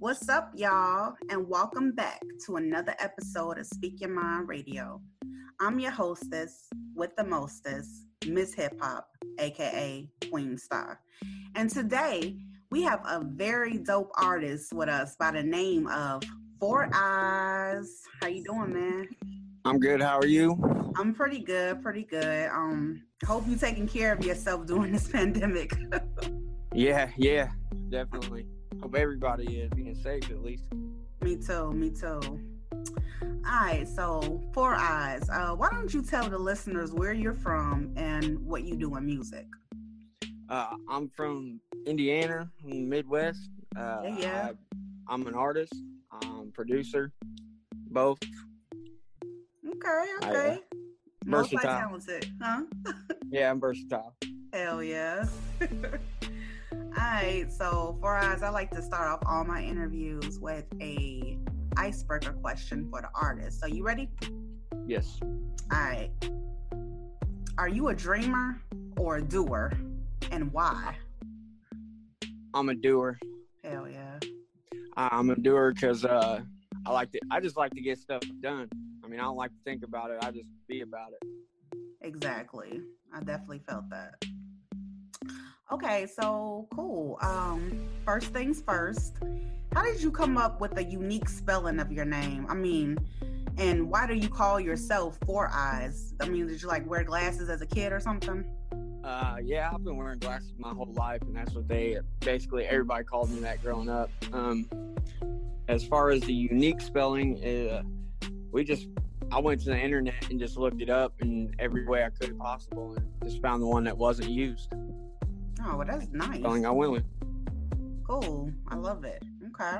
What's up, y'all, and welcome back to another episode of Speak Your Mind Radio. I'm your hostess with the mostest, Miss Hip Hop, aka Queen Star. And today we have a very dope artist with us by the name of Four Eyes. How you doing, man? I'm good. How are you? I'm pretty good, pretty good. Um, hope you're taking care of yourself during this pandemic. Yeah, yeah, definitely. Hope everybody is being safe at least. me too, me too. All right, so Four Eyes. Uh, why don't you tell the listeners where you're from and what you do in music? Uh, I'm from Indiana, Midwest. Uh, Yeah, yeah. I, am an artist, I'm producer, both. Okay, I, uh, okay. Multi versatile. talented, huh? Yeah, I'm versatile. Hell yeah. all right, so for us, I like to start off all my interviews with a icebreaker question for the artist. So you ready? Yes. All right. Are you a dreamer or a doer, and why? I'm a doer. Hell yeah. I'm a doer because uh, I like to. I just like to get stuff done. I mean, I don't like to think about it. I just be about it. Exactly. I definitely felt that. Okay, so cool. Um, first things first. How did you come up with the unique spelling of your name? I mean, and why do you call yourself Four Eyes? I mean, did you like wear glasses as a kid or something? Uh, yeah, I've been wearing glasses my whole life, and that's what they basically everybody called me that growing up. Um, as far as the unique spelling, uh, we just I went to the internet and just looked it up in every way I could possible, and just found the one that wasn't used. Oh, well, that's nice. I went with. Cool. I love it. Okay.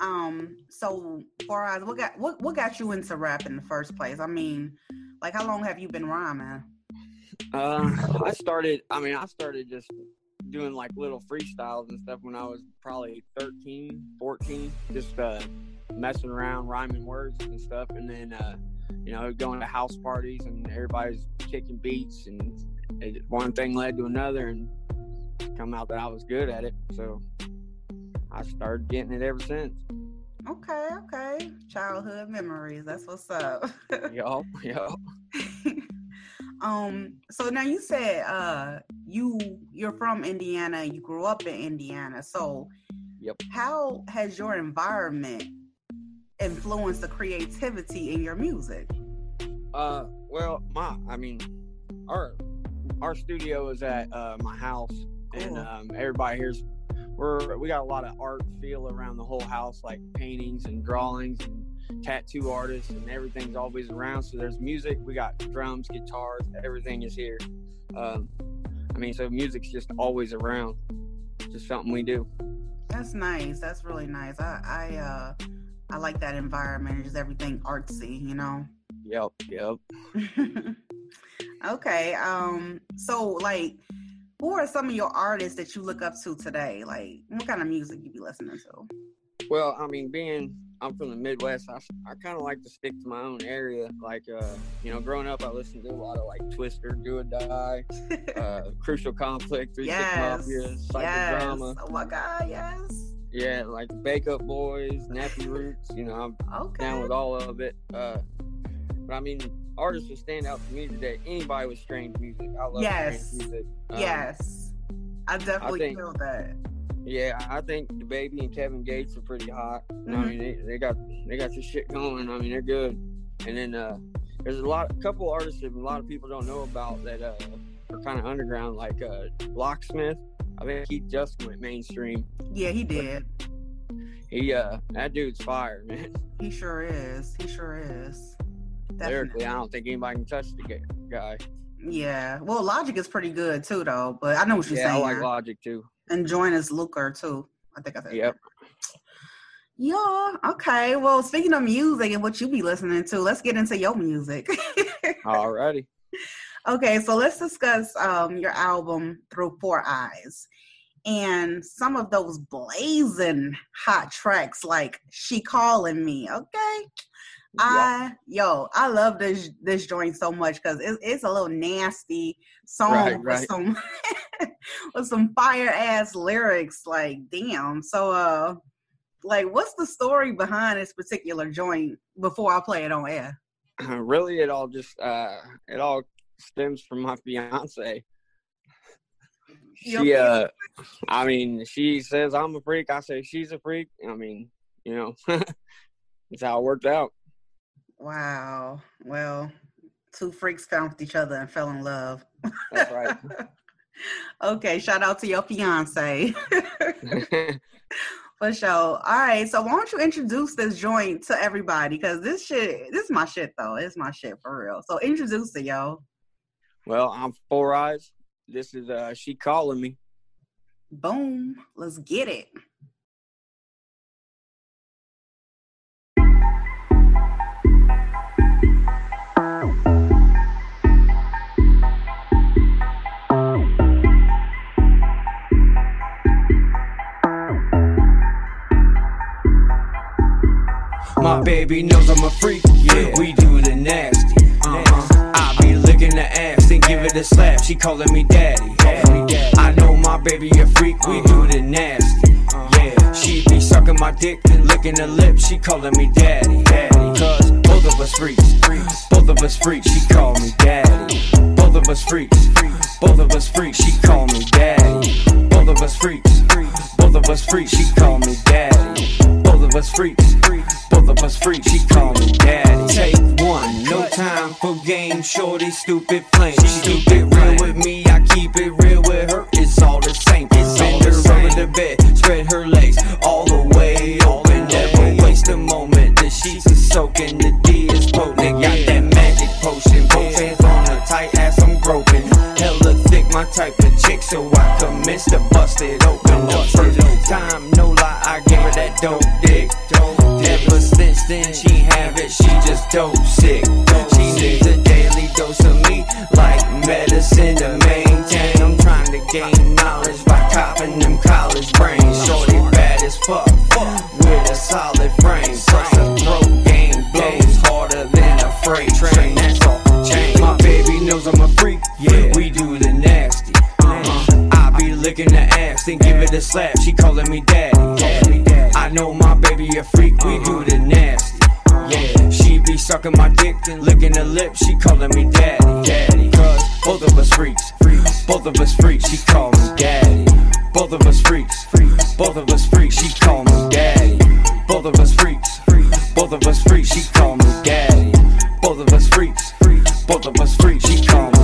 Um, so Eyes, what got what what got you into rap in the first place? I mean, like how long have you been rhyming? Uh, I started. I mean, I started just doing like little freestyles and stuff when I was probably 13, 14, just uh, messing around, rhyming words and stuff, and then uh, you know going to house parties and everybody's kicking beats, and it, one thing led to another, and come out that I was good at it. So I started getting it ever since. Okay, okay. Childhood memories. That's what's up. Yo, yo. um, so now you said uh you you're from Indiana, you grew up in Indiana. So Yep. how has your environment influenced the creativity in your music? Uh, well, my, I mean, our our studio is at uh, my house, and um, everybody here's we're we got a lot of art feel around the whole house, like paintings and drawings and tattoo artists, and everything's always around. So there's music. We got drums, guitars, everything is here. Um, I mean, so music's just always around. Just something we do. That's nice. That's really nice. I I uh I like that environment. Just everything artsy, you know. Yep, yep. okay. Um. So, like, who are some of your artists that you look up to today? Like, what kind of music you be listening to? Well, I mean, being I'm from the Midwest, I, I kind of like to stick to my own area. Like, uh, you know, growing up, I listened to a lot of like Twista, Do or Die, uh, Crucial Conflict, Three Six yes. Mafia, yes. Oh my God. Yes. Yeah, like Bake Up Boys, Nappy Roots. You know, I'm Okay. down with all of it. Uh, but I mean, artists that stand out to me today, anybody with strange music. I love Yes. strange music. Um, yes. I definitely think- feel that. Yeah, I think DaBaby and Kevin Gates are pretty hot. Know, I mean, they, they got they got this shit going. I mean, they're good. And then uh, there's a lot, a couple artists that a lot of people don't know about that uh, are kind of underground, like uh, Locksmith. I think he just went mainstream. Yeah, he did. He uh, that dude's fire, man. He sure is. He sure is. Lyrically, I don't think anybody can touch the guy. Yeah. Well, Logic is pretty good too, though. But I know what you're Yeah, I like Logic too. and Joyner Lucas too. I think I said. Yep. Yeah. Okay. Well, speaking of music and what you be listening to, let's get into your music. Alrighty. okay. So let's discuss um, your album Through Four Eyes and some of those blazing hot tracks like She Calling Me. Okay. I yo, I love this this joint so much because it's it's a little nasty song Right, with some with some fire ass lyrics. Like, damn. So, uh, like, what's the story behind this particular joint before I play it on air? really, it all just uh, it all stems from my fiance. She, uh, I mean, she says I'm a freak. I say she's a freak. I mean, you know, it's how it worked out. Wow. Well, two freaks found each other and fell in love. That's right. okay. Shout out to your fiance. For sure. All right. So why don't you introduce this joint to everybody? Because this shit, this is my shit though. It's my shit for real. So introduce it, yo. well, I'm Four Eyes. This is uh, she calling me. Boom. Let's get it. My baby knows I'm a freak, yeah. We do the nasty. Uh-huh. I be licking the ass and give it a slap. She calling me daddy. I know my baby a freak. We do the nasty. Yeah, she be sucking my dick and licking the lips. She calling me daddy. Cause both of us freaks. Both of us freaks. She call me daddy. Both of us freaks. Both of us freaks. She call me daddy. Both of us freaks. Both of us freaks. She call me daddy. Both of us freaks. Both of us freaks. She call me daddy. Take one. No time for games. Shorty stupid flame. She keep it real with me. I keep it real with her. It's all the same. It's Bend her over the bed. Spread her legs all the way open. Never waste a moment. The sheets are soaking. The D is potent. Got that magic potion. Both hands on her tight ass. I'm groping. Hella thick. My type of. So I commence to bust it open. The first time. No lie. I gave her that dope dick. Ever since then, she have it, she just dope sick. She needs a daily dose of me, like medicine to maintain. I'm trying to gain knowledge by copping them calling me daddy. I know my baby a freak, we do the nasty. Yeah, she be sucking my dick and licking her lips. She calling me daddy, daddy. Cause both of us freaks. Both of us freaks. She call me daddy. Both of us freaks. Both of us freaks. She call me daddy. Both of us freaks. Both of us freaks. She call me daddy. Both of us freaks, freaks. Both of us freaks. She call me.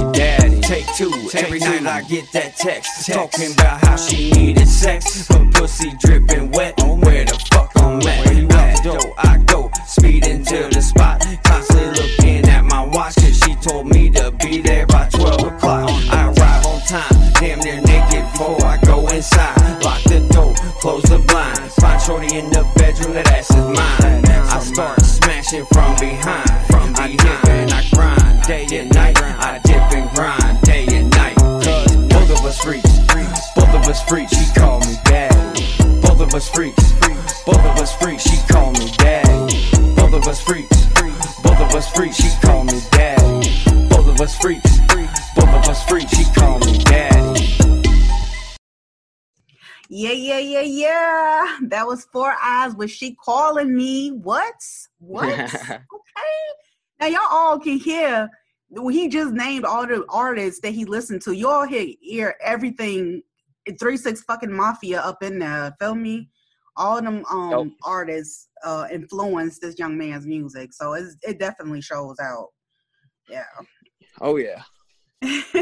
Take two. Every night I get that text talking about how she needed sex. Her pussy dripping wet. Where the fuck I'm at? The door I go, speeding to the spot. Was Four Eyes. Was she calling me? What? What? okay. Now y'all all can hear. He just named all the artists that he listened to. You all hear, hear everything. Three Six fucking Mafia up in there. Feel me? All them um Nope. artists uh influenced this young man's music. So it's, it definitely shows out. Yeah. oh yeah.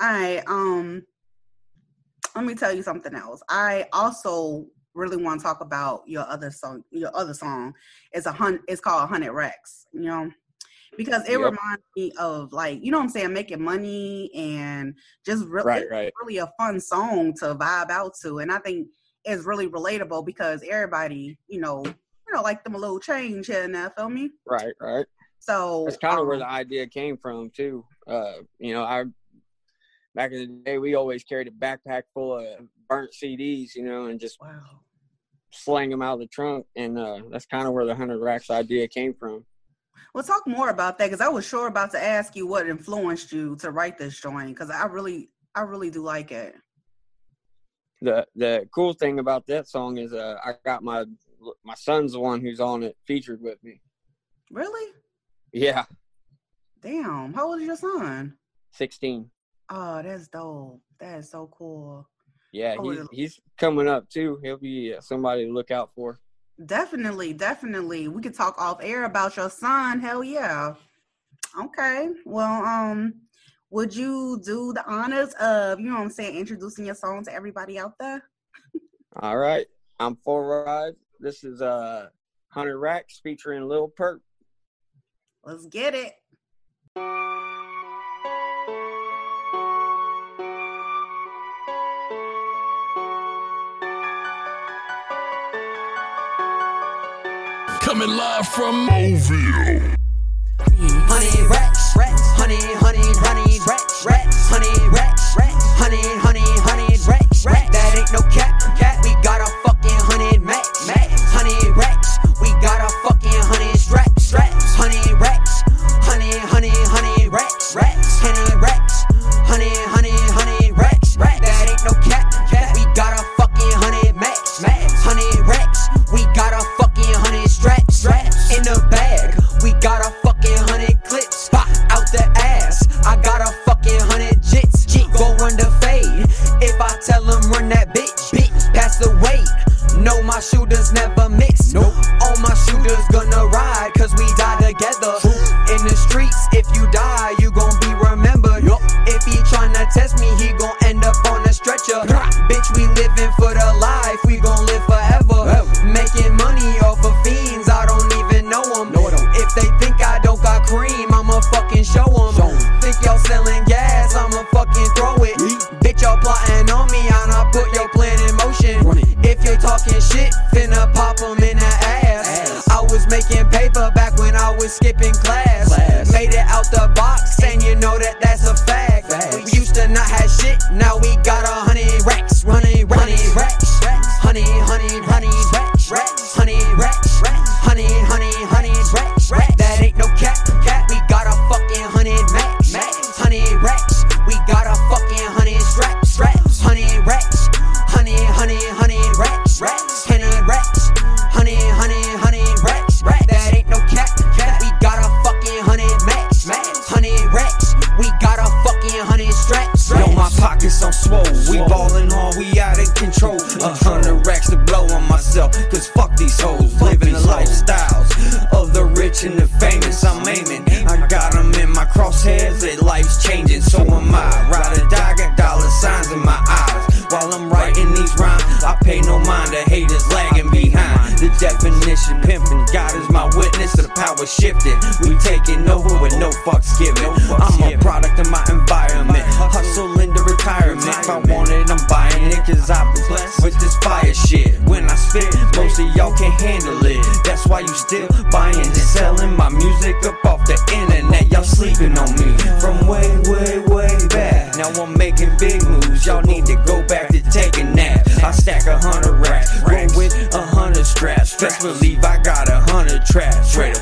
All right. Um, let me tell you something else. I also really want to talk about your other song. Your other song is a hun. It's called Hundred Racks. You know, because it Yep. reminds me of like you know what I'm saying, making money and just really, Right, right. really a fun song to vibe out to. And I think it's really relatable because everybody, you know, you know, like them a little change here and there. Feel me? Right, right. So That's kind of where um, the idea came from too. Uh, you know, I back in the day we always carried a backpack full of burnt CDs, you know, and just wow. slang them out of the trunk, and uh, that's kind of where the hundred racks idea came from. Well, talk more about that because I was sure about to ask you what influenced you to write this joint because I really, I really do like it. the the cool thing about that song is uh, I got my my son's the one who's on it featured with me. Really? Yeah, Damn. How old is your son? sixteen. Oh, that's dope. That is so cool. Yeah, Oh, he's he's coming up too. He'll be somebody to look out for. Definitely, definitely. We could talk off air about your son. Hell yeah. Okay. Well, um, would you do the honors of, you know what I'm saying, introducing your song to everybody out there? All right, I'm Four Eyes. This is uh hundred racks featuring Lil Perk. Let's get it. Coming live from Mobile. Honey racks, racks, honey, honey, honey, racks, racks, honey racks, racks, honey, honey, honey, racks, racks. That ain't no cap, cap. We got a shooters never miss. The shifting. We taking over with no fucks given. I'm a product of my environment. Hustle into retirement. If I want it, I'm buying it. Cause I've been blessed with this fire shit. When I spit, most of y'all can't handle it. That's why you still buying and selling my music up off the internet. Y'all sleeping on me from way, way, way back. Now I'm making big moves. Y'all need to go back to taking naps. I stack a hundred racks, roll with a hundred straps. Best believe I got a hundred traps. Where the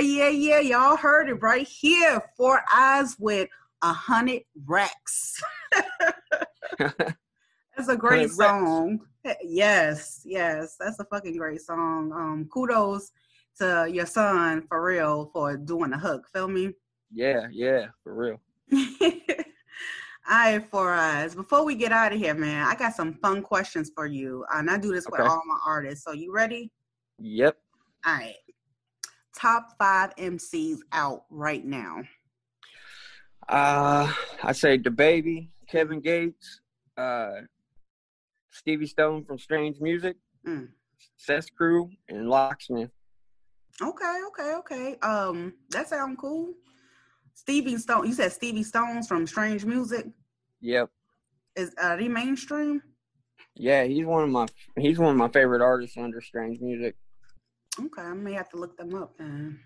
Yeah, yeah, yeah. Y'all heard it right here. Four eyes with a hundred racks. That's a great song. Yes, yes, that's a fucking great song. Um, kudos to your son for real for doing the hook. Feel me? Yeah, yeah, for real. All right, Four Eyes. Before we get out of here, man, I got some fun questions for you. And I do this with all my artists. So you ready? Yep. All right. Top five MCs out right now. Uh, I say DaBaby, Kevin Gates, uh, Stevie Stone from Strange Music, Mm. Seth Crew, and Locksmith. Okay, okay, okay. Um, that sounds cool. Stevie Stone. You said Stevie Stones from Strange Music. Yep. Is are they mainstream? Yeah, he's one of my he's one of my favorite artists under Strange Music. Okay, I may have to look them up then.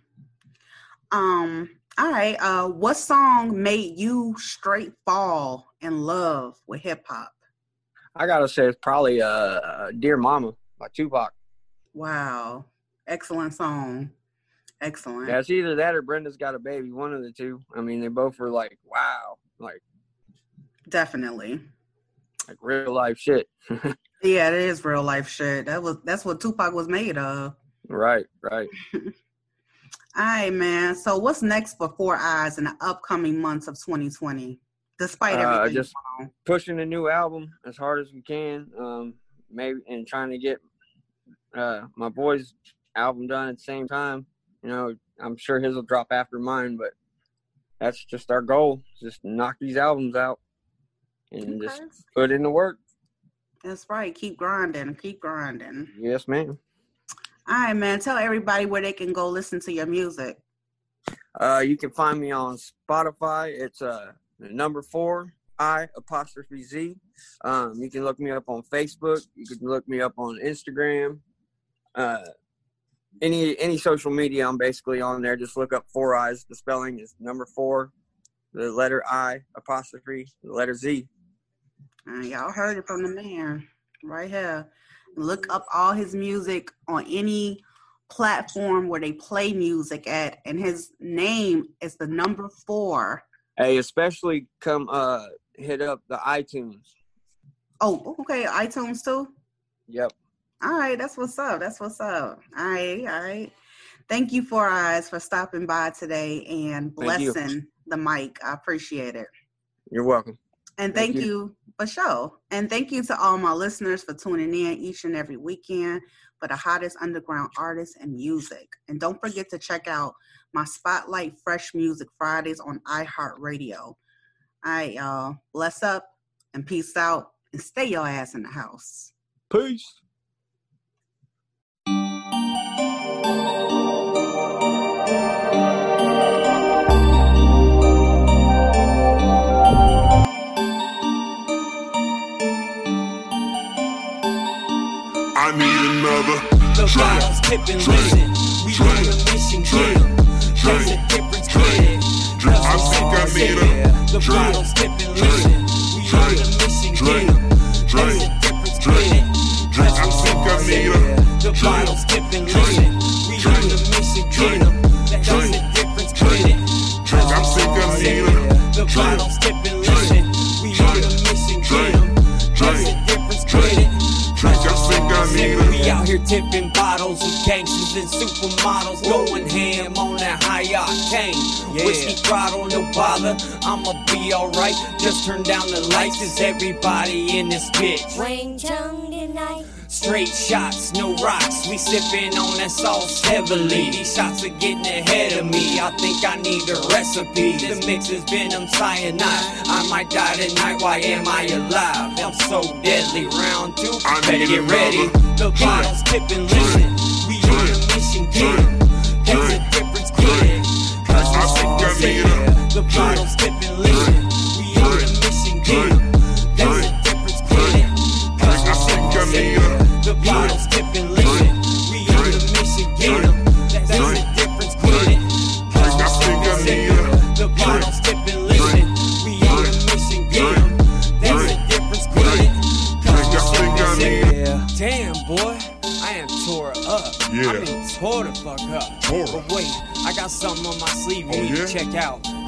Um, all right. Uh, what song made you straight fall in love with hip hop? I gotta say it's probably uh, Dear Mama by Tupac. Wow, excellent song. Excellent. Yeah, it's either that or Brenda's Got a Baby, one of the two. I mean, they both were like, wow, like Definitely. like real life shit. Yeah, it is real life shit. That was that's what Tupac was made of. Right, right. All right, man. So what's next for Four Eyes in the upcoming months of 2020? Despite Uh, everything. just- going? Pushing a new album as hard as we can. Um, maybe and trying to get uh my boy's album done at the same time. You know, I'm sure his will drop after mine, but that's just our goal. Just knock these albums out and just put in the work. That's right. Keep grinding. Keep grinding. Yes, ma'am. All right, man. Tell everybody where they can go listen to your music. Uh, you can find me on Spotify. It's uh number four I apostrophe Z. Um, you can look me up on Facebook. You can look me up on Instagram. Uh, any any social media, I'm basically on there. Just look up Four Eyes. The spelling is number four, the letter I apostrophe, the letter Z. Uh, y'all heard it from the man right here. Look up all his music on any platform where they play music at, and his name is the number four. Hey, especially come uh hit up the iTunes. Oh, okay. iTunes too. Yep. All right, that's what's up. That's what's up. All right, all right. Thank you, Four Eyes, for stopping by today and blessing the mic. I appreciate it. You're welcome. And Thank thank, you. you. For show. And thank you to all my listeners for tuning in each and every weekend for the hottest underground artists and music. And don't forget to check out my Spotlight Fresh Music Fridays on iHeartRadio. All right, y'all. Bless up and peace out and stay your ass in the house. Peace. The tipping, drink, listen. We mission, drink. There's a difference, drink, get it. drink. I think I need a. The tipping, drink, listen. We mission, drink. There's a difference, drink, get it. drink. I think I need a The tipping, drink, listen. We on drink, a mission, drink, get 'em. A difference, drink, get it. drink. I think I need a The tipping, drink, listen. Tipping bottles with gangsters and supermodels, going ham on that high octane. Whiskey throttle, no bother. I'ma be alright. Just turn down the lights, cause everybody in this bitch. Wang Chung tonight. Straight shots, no rocks. We sipping on that sauce heavily. These shots are getting ahead of me. I think I need a recipe. This mix is venom cyanide. I might die tonight. Why am I alive? I'm so deadly. Round two. I Better get ready. The bottles tipping, listen.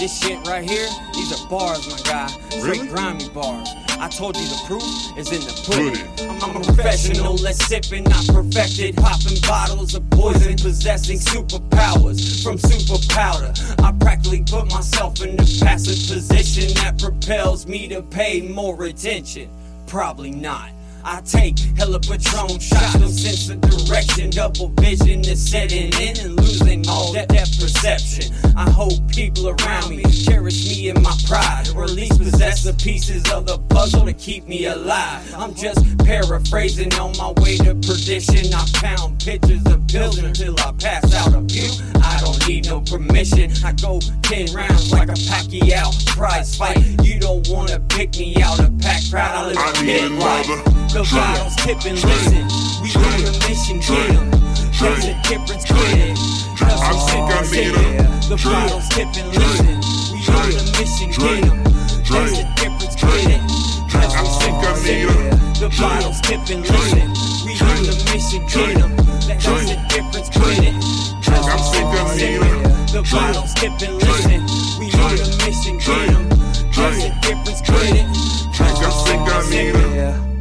This shit right here, these are bars, my guy. Straight Really? grimy bars. I told you the proof is in the pudding. Pudding. I'm a professional, let's sipping, not perfected. Popping bottles of poison, possessing superpowers from super powder. I practically put myself in the passive position that propels me to pay more attention. Probably not. I take hella Patron shots, no sense of direction. Double vision is setting in and losing all that, that perception. I hope people around me cherish me and my pride, or at least possess the pieces of the puzzle to keep me alive. I'm just paraphrasing on my way to perdition. I found pictures of pills until I pass out a few. I don't need no permission. I go 10 rounds like a Pacquiao prize fight. You don't wanna pick me out a pack crowd. I live I a need pit life. The drink, bottles tipping, listen. We on a mission, get 'em. There's a difference, get it. I Cause I I'm sick. a The drink, bottles tipping, listen. We on a mission, get 'em. There's a difference, get it. Cause I I'm think I sick. need a The bottles tipping, listen. We on a mission, get 'em. There's a difference, get it. Cause I I'm think I sick. need a The bottles tipping, listen. We on a mission, get 'em. There's a difference, get it. drink. I think I a Yeah.